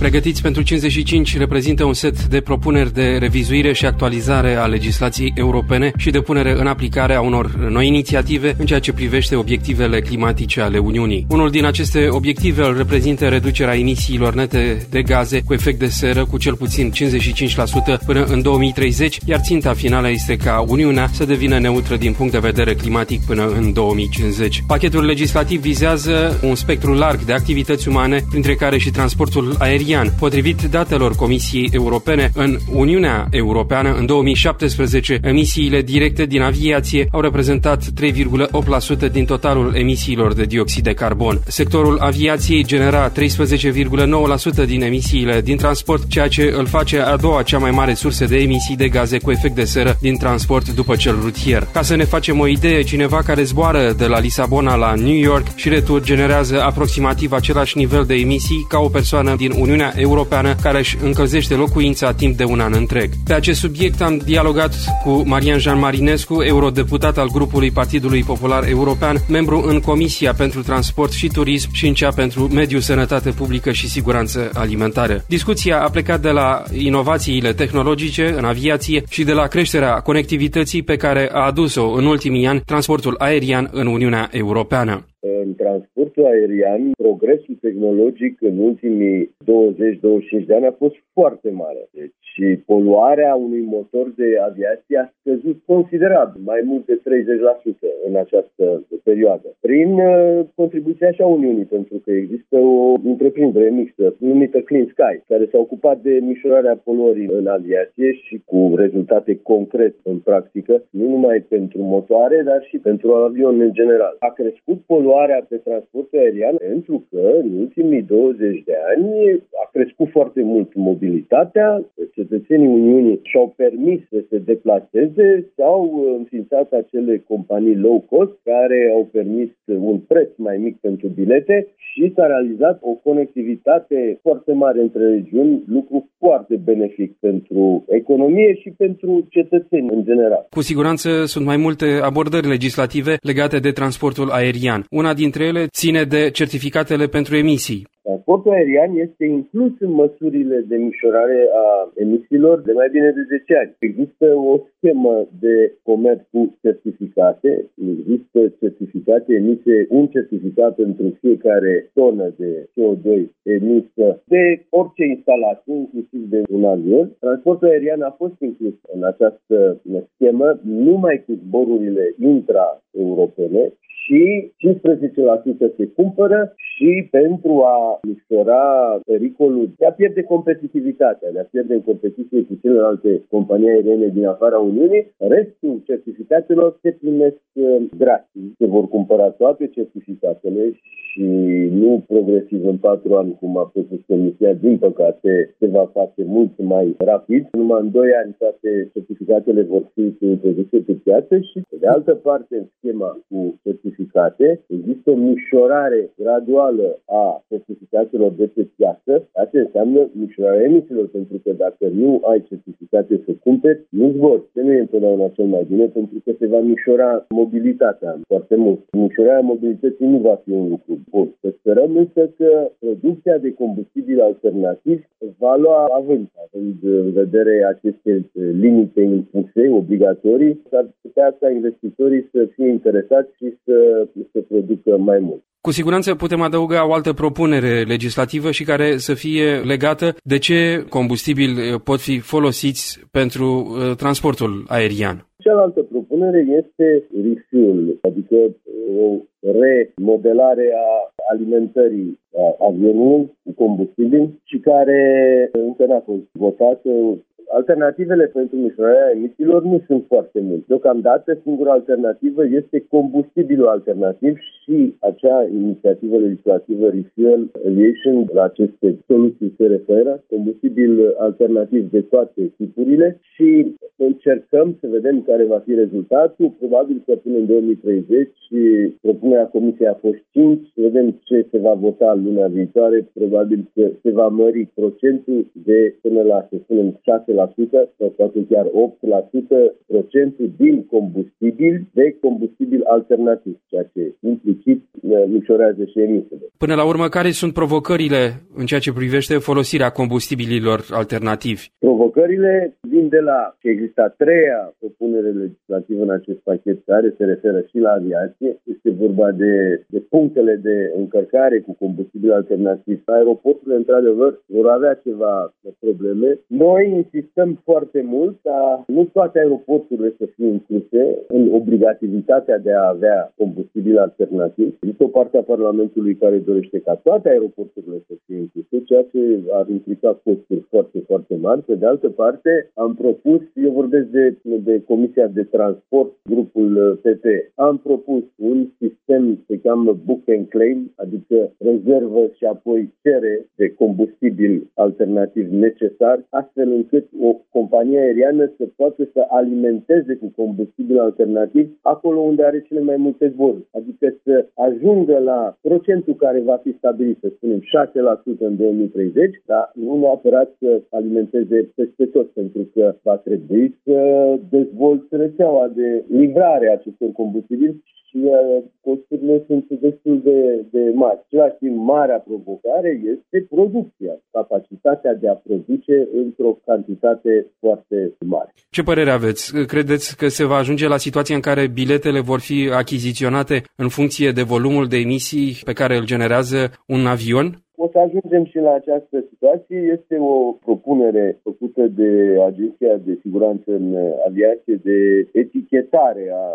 Pregătiți pentru 55 reprezintă un set de propuneri de revizuire și actualizare a legislației europene și de punere în aplicare a unor noi inițiative în ceea ce privește obiectivele climatice ale Uniunii. Unul din aceste obiective îl reprezintă reducerea emisiilor nete de gaze cu efect de seră cu cel puțin 55% până în 2030, iar ținta finală este ca Uniunea să devină neutră din punct de vedere climatic până în 2050. Pachetul legislativ vizează un spectru larg de activități umane, printre care și transportul aerian aerian. Potrivit datelor Comisiei Europene, în Uniunea Europeană, în 2017, emisiile directe din aviație au reprezentat 3,8% din totalul emisiilor de dioxid de carbon. Sectorul aviației genera 13,9% din emisiile din transport, ceea ce îl face a doua cea mai mare sursă de emisii de gaze cu efect de seră din transport după cel rutier. Ca să ne facem o idee, cineva care zboară de la Lisabona la New York și retur generează aproximativ același nivel de emisii ca o persoană din Uniunea Uniunea Europeană care își încălzește locuința timp de un an întreg. Pe acest subiect am dialogat cu Marian Jean Marinescu, eurodeputat al grupului Partidului Popular European, membru în Comisia pentru Transport și Turism și în cea pentru Mediu, Sănătate Publică și Siguranță Alimentară. Discuția a plecat de la inovațiile tehnologice în aviație și de la creșterea conectivității pe care a adus-o în ultimii ani transportul aerian în Uniunea Europeană în transportul aerian, progresul tehnologic în ultimii 20-25 de ani a fost foarte mare. Deci și poluarea unui motor de aviație a scăzut considerabil, mai mult de 30% în această perioadă. Prin uh, contribuția și a Uniunii, pentru că există o întreprindere mixtă numită Clean Sky, care s-a ocupat de mișorarea poluării în aviație și cu rezultate concrete în practică, nu numai pentru motoare, dar și pentru avion în general. A crescut poluarea pe transportul aerian pentru că în ultimii 20 de ani a crescut foarte mult mobilitatea, cetățenii Uniunii și-au permis să se deplaseze, s-au înființat acele companii low cost care au permis un preț mai mic pentru bilete și s-a realizat o conectivitate foarte mare între regiuni, lucru foarte benefic pentru economie și pentru cetățeni în general. Cu siguranță sunt mai multe abordări legislative legate de transportul aerian. Una dintre ele ține de certificatele pentru emisii. Transportul aerian este inclus în măsurile de mișorare a emisiilor de mai bine de 10 ani. Există o schemă de comerț cu certificate, există certificate emise, un certificat pentru fiecare tonă de CO2 emisă de orice instalație, inclusiv de un avion. Transportul aerian a fost inclus în această schemă numai cu zborurile intra-europene și 15% se cumpără și pentru a micșora pericolul de a pierde competitivitatea, de a pierde în competiție cu celelalte companii aeriene din afara Uniunii, restul certificatelor se primesc uh, gratis. Se vor cumpăra toate certificatele și nu progresiv în patru ani, cum a propus Comisia, din păcate se va face mult mai rapid. Numai în doi ani toate certificatele vor fi introduse pe piață și, de altă parte, în schema cu certificate, există o mișorare graduală a certificatelor de pe piață. Asta înseamnă mișorarea emisiilor, pentru că dacă nu ai certificate să cumperi, nu zbori. Ce nu e întotdeauna cel mai bine, pentru că se va mișora mobilitatea foarte mult. Mișorarea mobilității nu va fi un lucru bun. Să sperăm însă că producția de combustibil alternativ va lua avânt, având în vedere aceste limite impuse, obligatorii, s-ar putea ca investitorii să fie interesați și să, să producă mai mult. Cu siguranță putem adăuga o altă propunere legislativă și care să fie legată de ce combustibili pot fi folosiți pentru uh, transportul aerian. Cealaltă propunere este refuel, adică o remodelare a alimentării avionului cu combustibil și care încă n-a fost votată Alternativele pentru mișorarea emisiilor nu sunt foarte multe. Deocamdată, singura alternativă este combustibilul alternativ și acea inițiativă legislativă Refuel Aviation la aceste soluții se referă, combustibil alternativ de toate tipurile și încercăm să vedem care va fi rezultatul. Probabil că până în 2030 propunerea Comisiei a fost 5, să vedem ce se va vota luna viitoare. Probabil că se va mări procentul de până la, să spunem, 6 sau poate chiar 8% procentul din combustibil de combustibil alternativ, ceea ce implicit micșorează și emisiile. Până la urmă, care sunt provocările în ceea ce privește folosirea combustibililor alternativi? Provocările vin de la că există a treia propunere legislativă în acest pachet care se referă și la aviație. Este vorba de, de punctele de încărcare cu combustibil alternativ. Aeroporturile, într-adevăr, vor avea ceva probleme. Noi insistăm foarte mult ca nu toate aeroporturile să fie incluse în obligativitatea de a avea combustibil alternativ. Există o parte a Parlamentului care dorește ca toate aeroporturile să fie incluse, ceea ce ar implica costuri foarte, foarte mari. Pe de altă parte, am propus, eu vorbesc de, de Comisia de Transport, grupul PP, am propus un sistem se cheamă book and claim, adică rezervă și apoi cere de combustibil alternativ necesar, astfel încât o companie aeriană să poată să alimenteze cu combustibil alternativ acolo unde are cele mai multe zboruri, adică să ajungă la procentul care va fi stabilit, să spunem 6% în 2030, dar nu neapărat să alimenteze peste tot, pentru că va trebui să dezvolte rețeaua de livrare a acestor combustibili și uh, costurile sunt destul de, de mari. Același timp, marea provocare este producția, capacitatea de a produce într-o cantitate foarte mare. Ce părere aveți? Credeți că se va ajunge la situația în care biletele vor fi achiziționate în funcție de volumul de emisii pe care îl generează un avion? O să ajungem și la această situație. Este o propunere făcută de Agenția de Siguranță în Aviație de etichetare a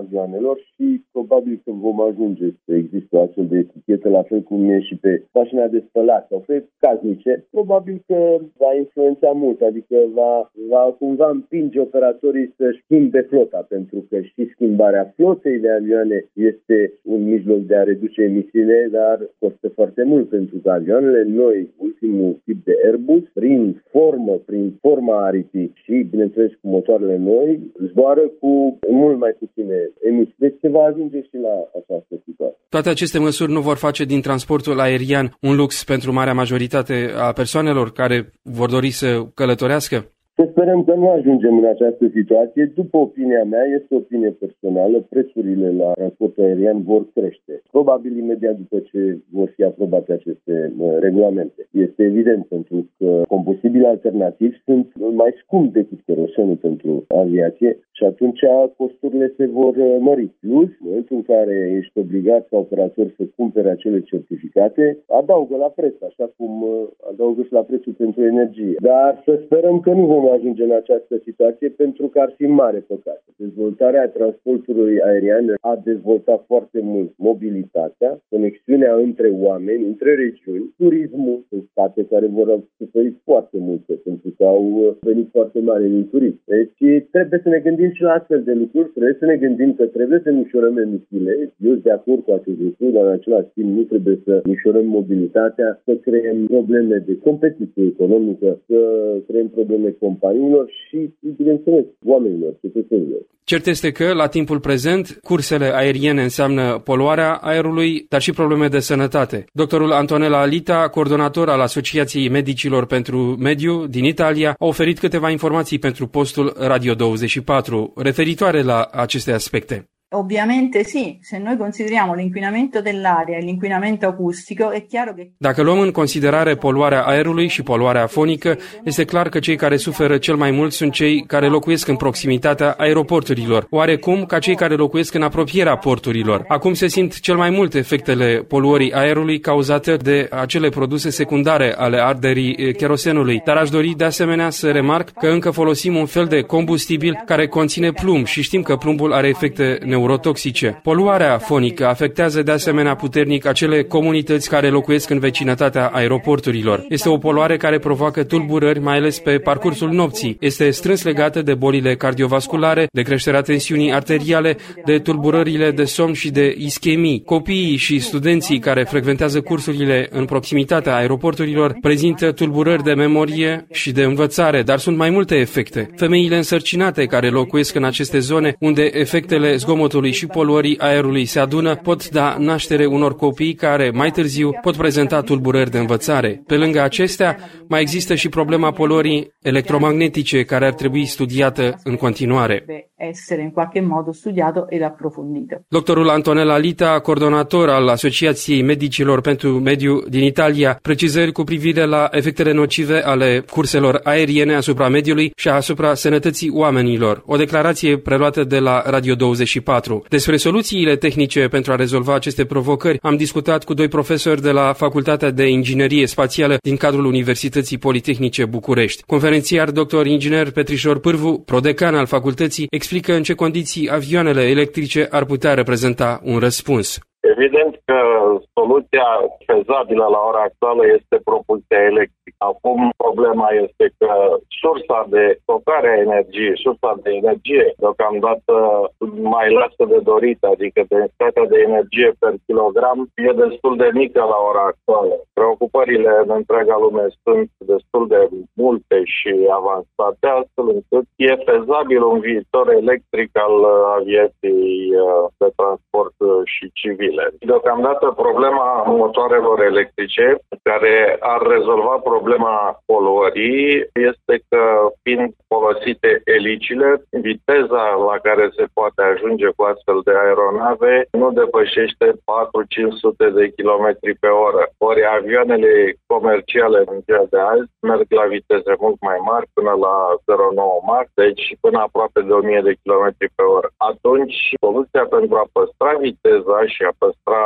avioanelor și probabil că vom ajunge să există o astfel de etichetă, la fel cum e și pe mașina de spălat sau pe casnice. Probabil că va influența mult, adică va, va cumva împinge operatorii să schimbe flota, pentru că și schimbarea flotei de avioane este un mijloc de a reduce emisiile, dar costă foarte mult pentru că avioanele noi, ultimul tip de Airbus, prin formă, prin forma aripii și, bineînțeles, cu motoarele noi, zboară cu mult mai puține emisii. Deci se va ajunge și la această situație. Toate aceste măsuri nu vor face din transportul aerian un lux pentru marea majoritate a persoanelor care vor dori să călătorească? Să sperăm că nu ajungem în această situație. După opinia mea, este opinie personală, prețurile la transportul aerian vor crește. Probabil imediat după ce vor fi aprobate aceste uh, regulamente. Este evident pentru că combustibili alternativi sunt mai scumpi decât kerosenul pentru aviație și atunci costurile se vor uh, mări. Plus, în momentul în care ești obligat ca operator să cumpere acele certificate, adaugă la preț, așa cum uh, adaugă și la prețul pentru energie. Dar să sperăm că nu vom ajunge în această situație pentru că ar fi mare păcat. Dezvoltarea transportului aerian a dezvoltat foarte mult mobilitatea, conexiunea între oameni, între regiuni, turismul în state care vor suferi foarte mult pentru că au venit foarte mare din turism. Deci trebuie să ne gândim și la astfel de lucruri, trebuie să ne gândim că trebuie să mișorăm emisiile. Eu sunt de acord cu acest lucru, dar în același timp nu trebuie să mișorăm mobilitatea, să creăm probleme de competiție economică, să creăm probleme companiilor și, bineînțeles, oamenilor, cetățenilor. Cert este că, la timpul prezent, cursele aeriene înseamnă poluarea aerului, dar și probleme de sănătate. Doctorul Antonella Alita, coordonator al Asociației Medicilor pentru Mediu din Italia, a oferit câteva informații pentru postul Radio 24 referitoare la aceste aspecte. Ovviamente sì, se noi consideriamo l'inquinamento dell'aria e l'inquinamento acustico, è chiaro che... Dacă luăm în considerare poluarea aerului și poluarea fonică, este clar că cei care suferă cel mai mult sunt cei care locuiesc în proximitatea aeroporturilor, oarecum ca cei care locuiesc în apropierea porturilor. Acum se simt cel mai mult efectele poluării aerului cauzate de acele produse secundare ale arderii kerosenului, dar aș dori de asemenea să remarc că încă folosim un fel de combustibil care conține plumb și știm că plumbul are efecte neurotoxice. Poluarea fonică afectează de asemenea puternic acele comunități care locuiesc în vecinătatea aeroporturilor. Este o poluare care provoacă tulburări, mai ales pe parcursul nopții. Este strâns legată de bolile cardiovasculare, de creșterea tensiunii arteriale, de tulburările de somn și de ischemii. Copiii și studenții care frecventează cursurile în proximitatea aeroporturilor prezintă tulburări de memorie și de învățare, dar sunt mai multe efecte. Femeile însărcinate care locuiesc în aceste zone unde efectele zgomotului zgomotului și poluării aerului se adună, pot da naștere unor copii care, mai târziu, pot prezenta tulburări de învățare. Pe lângă acestea, mai există și problema poluării electromagnetice, care ar trebui studiată în continuare. essere in qualche modo studiato ed approfondito. Doctorul Antonella Lita, coordonator al Asociației Medicilor pentru Mediu din Italia, precizări cu privire la efectele nocive ale curselor aeriene asupra mediului și asupra sănătății oamenilor. O declarație preluată de la Radio 24. Despre soluțiile tehnice pentru a rezolva aceste provocări am discutat cu doi profesori de la Facultatea de Inginerie Spațială din cadrul Universității Politehnice București. Conferențiar dr. inginer Petrișor Pârvu, prodecan al facultății, explică în ce condiții avioanele electrice ar putea reprezenta un răspuns. Evident că soluția fezabilă la ora actuală este propulsia electrică. Acum problema este că sursa de stocare a energiei, sursa de energie, deocamdată mai lasă de dorit, adică densitatea de energie per kilogram e destul de mică la ora actuală. Preocupările în întreaga lume sunt destul de multe și avansate, astfel încât e fezabil un viitor electric al aviației uh, de transport uh, și civile. Deocamdată problema motoarelor electrice, care ar rezolva problema poluării, este că fiind folosite elicile, viteza la care se poate ajunge cu astfel de aeronave nu depășește 4-500 de km pe oră. Ori avioanele comerciale în ziua de azi merg la viteze mult mai mari, până la 0,9 Mach, deci până aproape de 1000 de km pe oră. Atunci, soluția pentru a păstra viteza și a păstra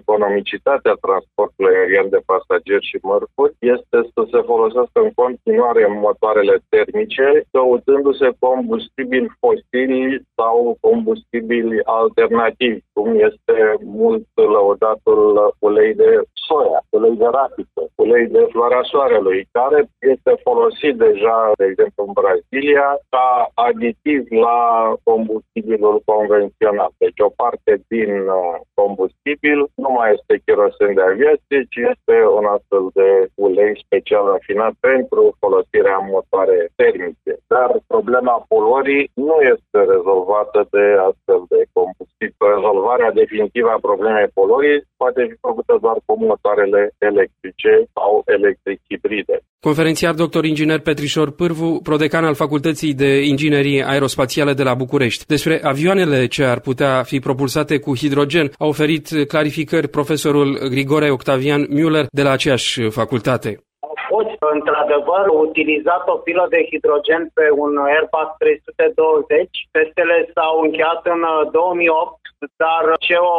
economicitatea transportului aerian de pasageri și mărfuri. Este să se folosească în continuare motoarele termice, căutându-se combustibili fosili sau combustibili alternativi, cum este mult lăudatul ulei de soia, ulei de rapiță, ulei de floarea soarelui, care este folosit deja, de exemplu, în Brazilia, ca aditiv la combustibilul convențional. Deci o parte din uh, combustibil nu mai este kerosen de aviație, ci este un astfel de ulei special rafinat pentru folosirea în motoare termice. Dar problema poluării nu este rezolvată de astfel de combustibil. Rezolvarea definitivă a problemei poluării poate fi făcută doar cu motoarele electrice sau electric hibride. Conferențiar dr. inginer Petrișor Pârvu, prodecan al Facultății de Inginerie Aerospațială de la București. Despre avioanele ce ar putea fi propulsate cu hidrogen a oferit clarificări profesorul Grigore Octavian Müller de la aceeași facultate fost într-adevăr utilizat o pilă de hidrogen pe un Airbus 320. Testele s-au încheiat în 2008 dar CEO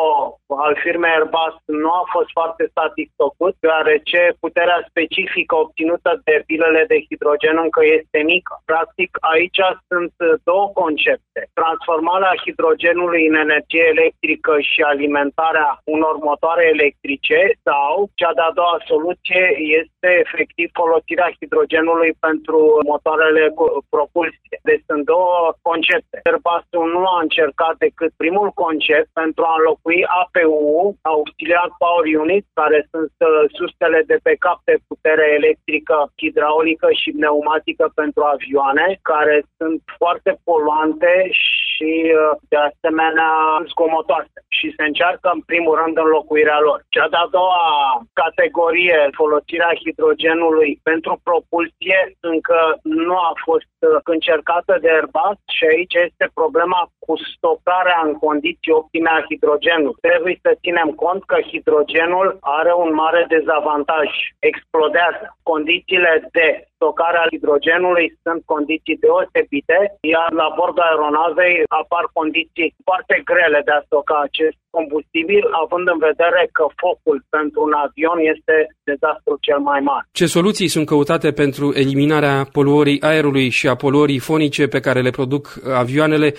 al firmei Airbus nu a fost foarte satisfăcut, deoarece puterea specifică obținută de pilele de hidrogen încă este mică. Practic, aici sunt două concepte. Transformarea hidrogenului în energie electrică și alimentarea unor motoare electrice sau cea de-a doua soluție este efectiv folosirea hidrogenului pentru motoarele propulsie. Deci sunt două concepte. Airbus nu a încercat decât primul concept buget pentru a înlocui APU, Auxiliar Power Unit, care sunt uh, sustele de pe cap de putere electrică, hidraulică și pneumatică pentru avioane, care sunt foarte poluante și uh, de asemenea zgomotoase și se încearcă în primul rând înlocuirea lor. Cea de-a doua categorie, folosirea hidrogenului pentru propulsie, încă nu a fost uh, încercată de Airbus și aici este problema cu stocarea în condiții optime a hidrogenului. Trebuie să ținem cont că hidrogenul are un mare dezavantaj. Explodează. Condițiile de stocare a hidrogenului sunt condiții deosebite, iar la bordul aeronavei apar condiții foarte grele de a stoca acest combustibil, având în vedere că focul pentru un avion este dezastru cel mai mare. Ce soluții sunt căutate pentru eliminarea poluării aerului și a poluării fonice pe care le produc avioanele,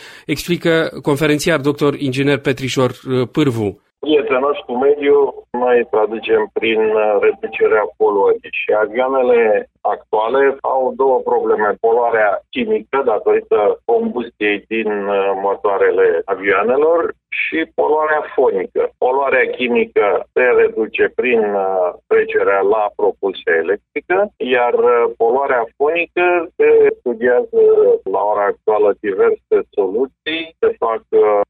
explică conferențiar dr. inginer Petrișor uh, Pârvu. Prietenos cu mediul, noi traducem prin uh, reducerea poluării și avioanele actuale au două probleme. Poluarea chimică datorită combustiei din uh, motoarele avioanelor și poluarea fonică. Poluarea chimică se reduce prin uh, trecerea la propulsie electrică, iar poluarea fonică se studiază la ora actuală diverse soluții. Se fac calcule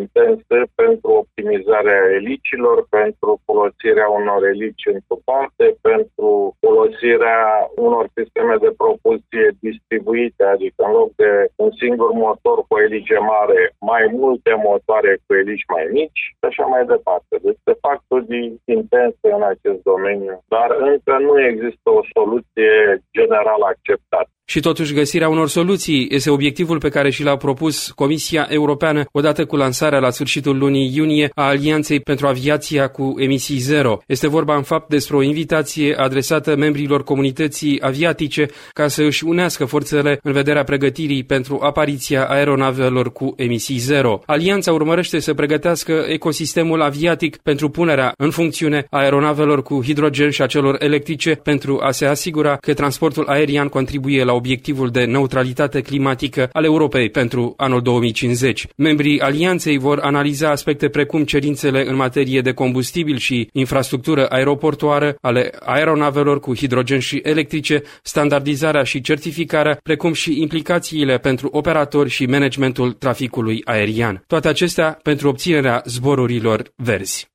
intense pentru optimizarea elicilor, pentru folosirea unor elici întupate, pentru folosirea unor sisteme de propulsie distribuite, adică în loc de un singur motor cu elice mare, mai multe motoare cu elici mai mici și așa mai departe. Deci se fac studii intense în acest domeniu, dar încă nu există o soluție general acceptată. Și totuși găsirea unor soluții este obiectivul pe care și l-a propus Comisia Europeană odată cu lansarea la sfârșitul lunii iunie a Alianței pentru Aviația cu emisii zero. Este vorba în fapt despre o invitație adresată membrilor comunității aviatice ca să își unească forțele în vederea pregătirii pentru apariția aeronavelor cu emisii zero. Alianța urmărește să pregătească ecosistemul aviatic pentru punerea în funcțiune a aeronavelor cu hidrogen și a celor electrice pentru a se asigura că transportul aerian contribuie la obiectivul de neutralitate climatică al Europei pentru anul 2050. Membrii alianței vor analiza aspecte precum cerințele în materie de combustibil și infrastructură aeroportoară ale aeronavelor cu hidrogen și electrice, standardizarea și certificarea, precum și implicațiile pentru operatori și managementul traficului aerian. Toate acestea pentru obținerea zborurilor verzi.